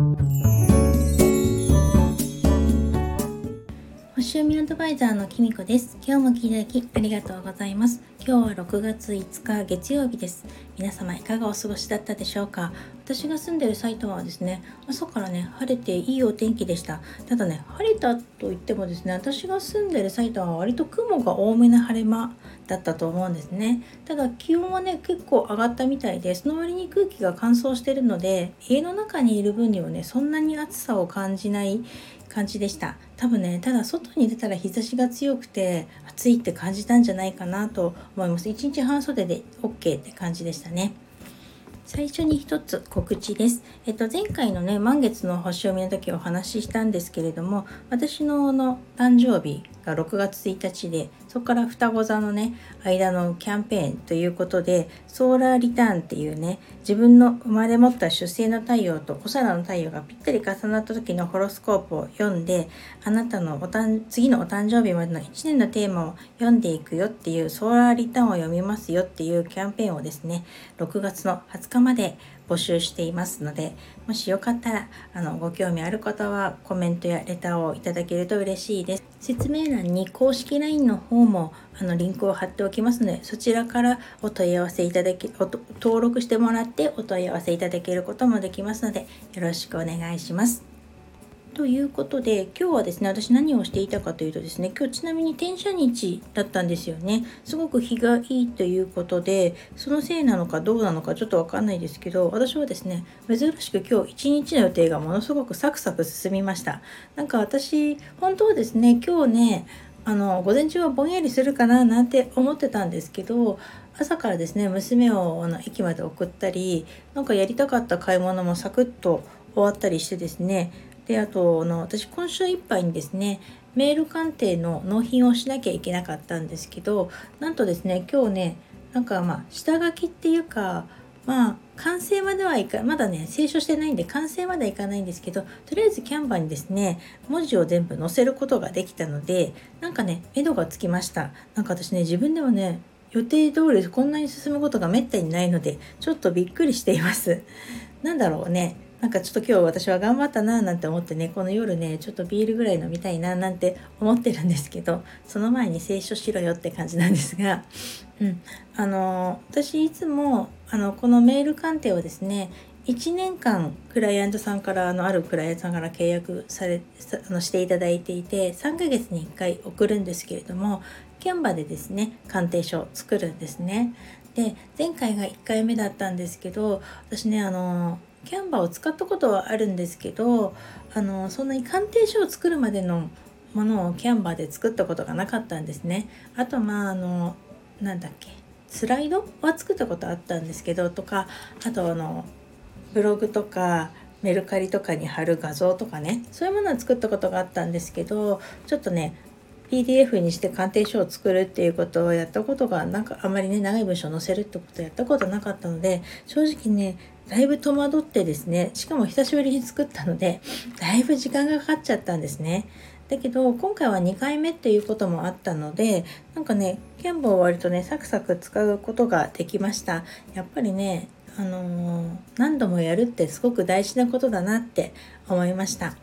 Thank you. 星読みアドバイザーのきみこです。今日も聞いていただきありがとうございます。今日は6月5日月曜日です。皆様いかがお過ごしだったでしょうか？私が住んでる埼玉はですね、朝からね、晴れていいお天気でした。ただね、晴れたと言ってもですね、私が住んでる埼玉は割と雲が多めな晴れ間だったと思うんですね。ただ気温はね、結構上がったみたいで、その割に空気が乾燥してるので、家の中にいる分にはね、そんなに暑さを感じない感じでした。多分ねただ外に出たら日差しが強くて暑いって感じたんじゃないかなと思います。1日半袖で OK って感じでしたね。最初に一つ告知です。えっと、前回のね、満月の星読みの時お話ししたんですけれども、私のの誕生日が6月1日で、そこから双子座のね、間のキャンペーンということで、ソーラーリターンっていうね、自分の生まれ持った出生の太陽とお皿の太陽がぴったり重なった時のホロスコープを読んで、あなたのおたん次のお誕生日までの1年のテーマを読んでいくよっていう、ソーラーリターンを読みますよっていうキャンペーンをですね、6月の20日まで募集していますので、もしよかったら、あの、ご興味ある方はコメントやレターをいただけると嬉しいです。説明欄に公式 LINE の方も、あの、リンクを貼っておきますので、そちらからお問い合わせいただき、登録してもらってお問い合わせいただけることもできますので、よろしくお願いします。ということで今日はですね私何をしていたかというとですね今日ちなみに転写日だったんですよね。すごく日がいいということでそのせいなのかどうなのかちょっとわかんないですけど私はですね珍しく今日一日の予定がものすごくサクサク進みました。なんか私本当はですね今日ねあの午前中はぼんやりするかななんて思ってたんですけど朝からですね娘をあの駅まで送ったりなんかやりたかった買い物もサクッと終わったりしてですねであとの私今週いっぱいにですねメール鑑定の納品をしなきゃいけなかったんですけどなんとですね今日ねなんかまあ下書きっていうかまあ完成まではいかまだね清書してないんで完成まではいかないんですけどとりあえずキャンバーにですね文字を全部載せることができたのでなんかね目処がつきました。なんか私ね自分でもね予定通りこんなに進むことがめったにないのでちょっとびっくりしています。なんだろうね。なんかちょっと今日私は頑張ったななんて思ってねこの夜ねちょっとビールぐらい飲みたいななんて思ってるんですけどその前に清書しろよって感じなんですが、うん、あの私いつもあのこのメール鑑定をですね1年間クライアントさんからあのあるクライアントさんから契約されあのしていただいていて3ヶ月に1回送るんですけれどもキャンバでですね鑑定書を作るんですね。で前回が1回目だったんですけど私ねあのキャンバーを使ったことはあるんですけどあのそんなに鑑定書を作るまでのものをキャンバーで作ったことがなかったんですね。あとまああのなんだっけスライドは作ったことあったんですけどとかあとあのブログとかメルカリとかに貼る画像とかねそういうものは作ったことがあったんですけどちょっとね PDF にして鑑定書を作るっていうことをやったことがなんかあんまりね長い文章を載せるってことをやったことなかったので正直ねだいぶ戸惑ってですねしかも久しぶりに作ったのでだいぶ時間がかかっちゃったんですね。だけど今回は2回目っていうこともあったのでなんかねキャンバーを割とねサクサク使うことができましたやっぱりねあのー、何度もやるってすごく大事なことだなって思いました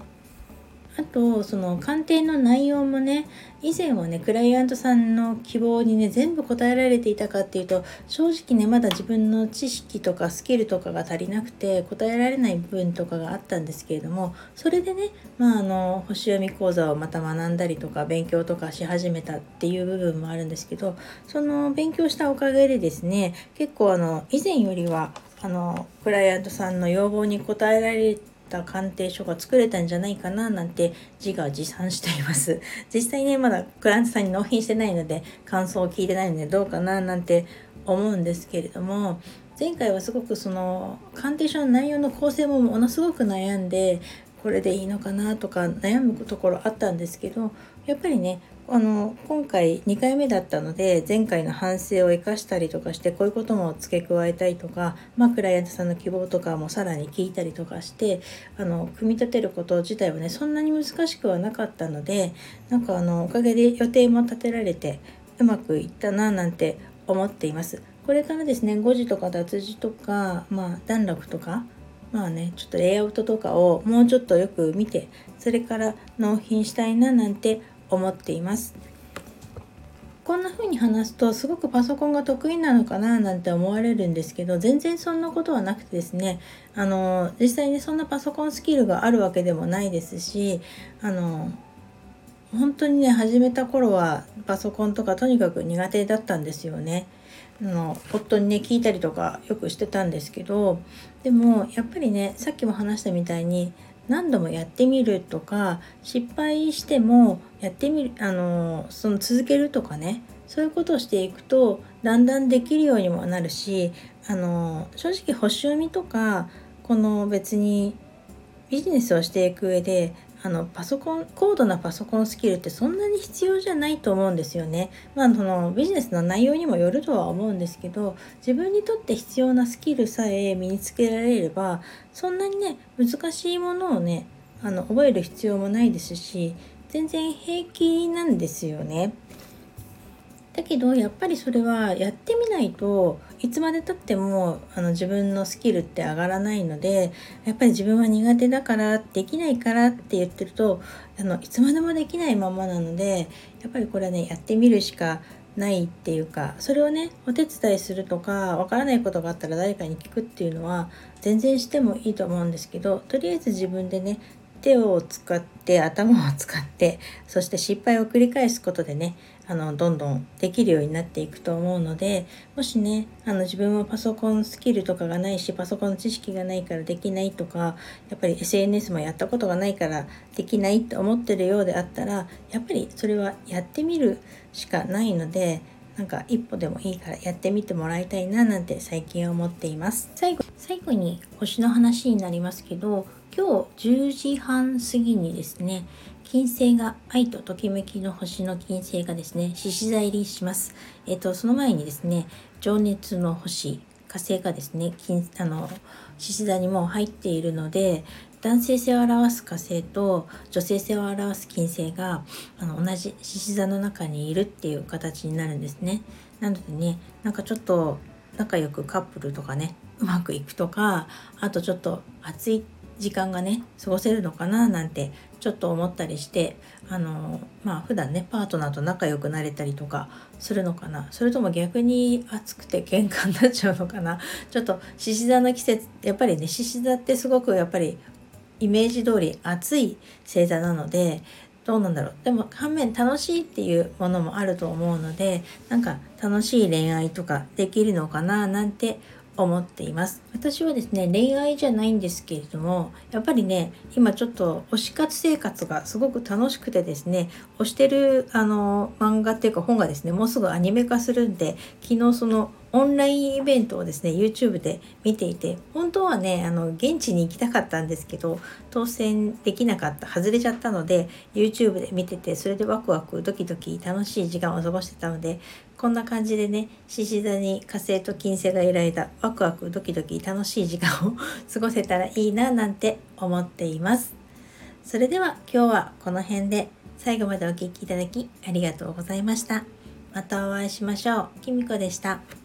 あとその鑑定の内容もね以前はねクライアントさんの希望にね全部答えられていたかっていうと正直ねまだ自分の知識とかスキルとかが足りなくて答えられない部分とかがあったんですけれどもそれでねまああの星読み講座をまた学んだりとか勉強とかし始めたっていう部分もあるんですけどその勉強したおかげでですね結構あの以前よりはあのクライアントさんの要望に応えられてた鑑定書が作れたんじゃないかななんて自画自賛しています。実際ね、まだクラントさんに納品してないので感想を聞いてないのでどうかななんて思うんですけれども前回はすごくその鑑定書の内容の構成もものすごく悩んでこれでいいのかなとか悩むところあったんですけどやっぱりねあの今回2回目だったので前回の反省を生かしたりとかしてこういうことも付け加えたいとか、まあ、クライアントさんの希望とかもさらに聞いたりとかしてあの組み立てること自体はねそんなに難しくはなかったのでなんかあのおかげで予定も立てられてうまくいったななんて思っています。これからですね5時とか脱字とか、まあ、段落とかまあねちょっとレイアウトとかをもうちょっとよく見てそれから納品したいななんて思っています。こんな風に話すとすごくパソコンが得意なのかななんて思われるんですけど全然そんなことはなくてですねあの実際にそんなパソコンスキルがあるわけでもないですしあの本当にね始めた頃はパソコンとかとにかく苦手だったんですよね。あの夫にね聞いたりとかよくしてたんですけどでもやっぱりねさっきも話したみたいに何度もやってみるとか失敗してもやってみるあのその続けるとかねそういうことをしていくとだんだんできるようにもなるしあの正直星読みとかこの別にビジネスをしていく上であのパソコン高度なパソコンスキルってそんなに必要じゃないと思うんですよね。まあ、そのビジネスの内容にもよるとは思うんですけど自分にとって必要なスキルさえ身につけられればそんなにね難しいものをねあの覚える必要もないですし全然平気なんですよね。だけどやっぱりそれはやってみないといつまでたってもあの自分のスキルって上がらないのでやっぱり自分は苦手だからできないからって言ってるとあのいつまでもできないままなのでやっぱりこれはねやってみるしかないっていうかそれをねお手伝いするとかわからないことがあったら誰かに聞くっていうのは全然してもいいと思うんですけどとりあえず自分でね手を使って頭を使ってそして失敗を繰り返すことでねあのどんどんできるようになっていくと思うのでもしねあの自分はパソコンスキルとかがないしパソコンの知識がないからできないとかやっぱり SNS もやったことがないからできないって思ってるようであったらやっぱりそれはやってみるしかないのでなんか一歩でもいいからやってみてもらいたいななんて最近思っています。最後最後に星の話になりますけど今日10時半過ぎにですね金星が愛とときめきの星の金星がですね獅子座入りします。えっ、とその前にですね情熱の星火星がですね金あの獅子座にも入っているので男性性を表す火星と女性性を表す金星があの同じ獅子座の中にいるっていう形になるんですね。なのでねなんかちょっと仲良くカップルとかねうまくいくとかあとちょっと暑い時間がね過ごせるのかななんてちょっと思ったりしてあのまあ普段ねパートナーと仲良くなれたりとかするのかな。それとも逆に暑くて喧嘩になっちゃうのかな。ちょっと獅子座の季節やっぱりね獅子座ってすごくやっぱりイメージ通り暑い星座なのでどうなんだろう。でも反面楽しいっていうものもあると思うのでなんか楽しい恋愛とかできるのかななんて思っています。私はですね恋愛じゃないんですけれどもやっぱりね今ちょっと推し活生活がすごく楽しくてですね推してるあの漫画っていうか本がですねもうすぐアニメ化するんで昨日そのオンラインイベントをですね YouTube で見ていて本当はねあの現地に行きたかったんですけど当選できなかった外れちゃったので YouTube で見ててそれでワクワクドキドキ楽しい時間を過ごしてたのでこんな感じでね獅子座に火星と金星がいる間ワクワクドキドキ楽しい時間を 過ごせたらいいななんて思っています。それでは今日はこの辺で最後までお聴きいただきありがとうございました。またお会いしましょう。きみこでした。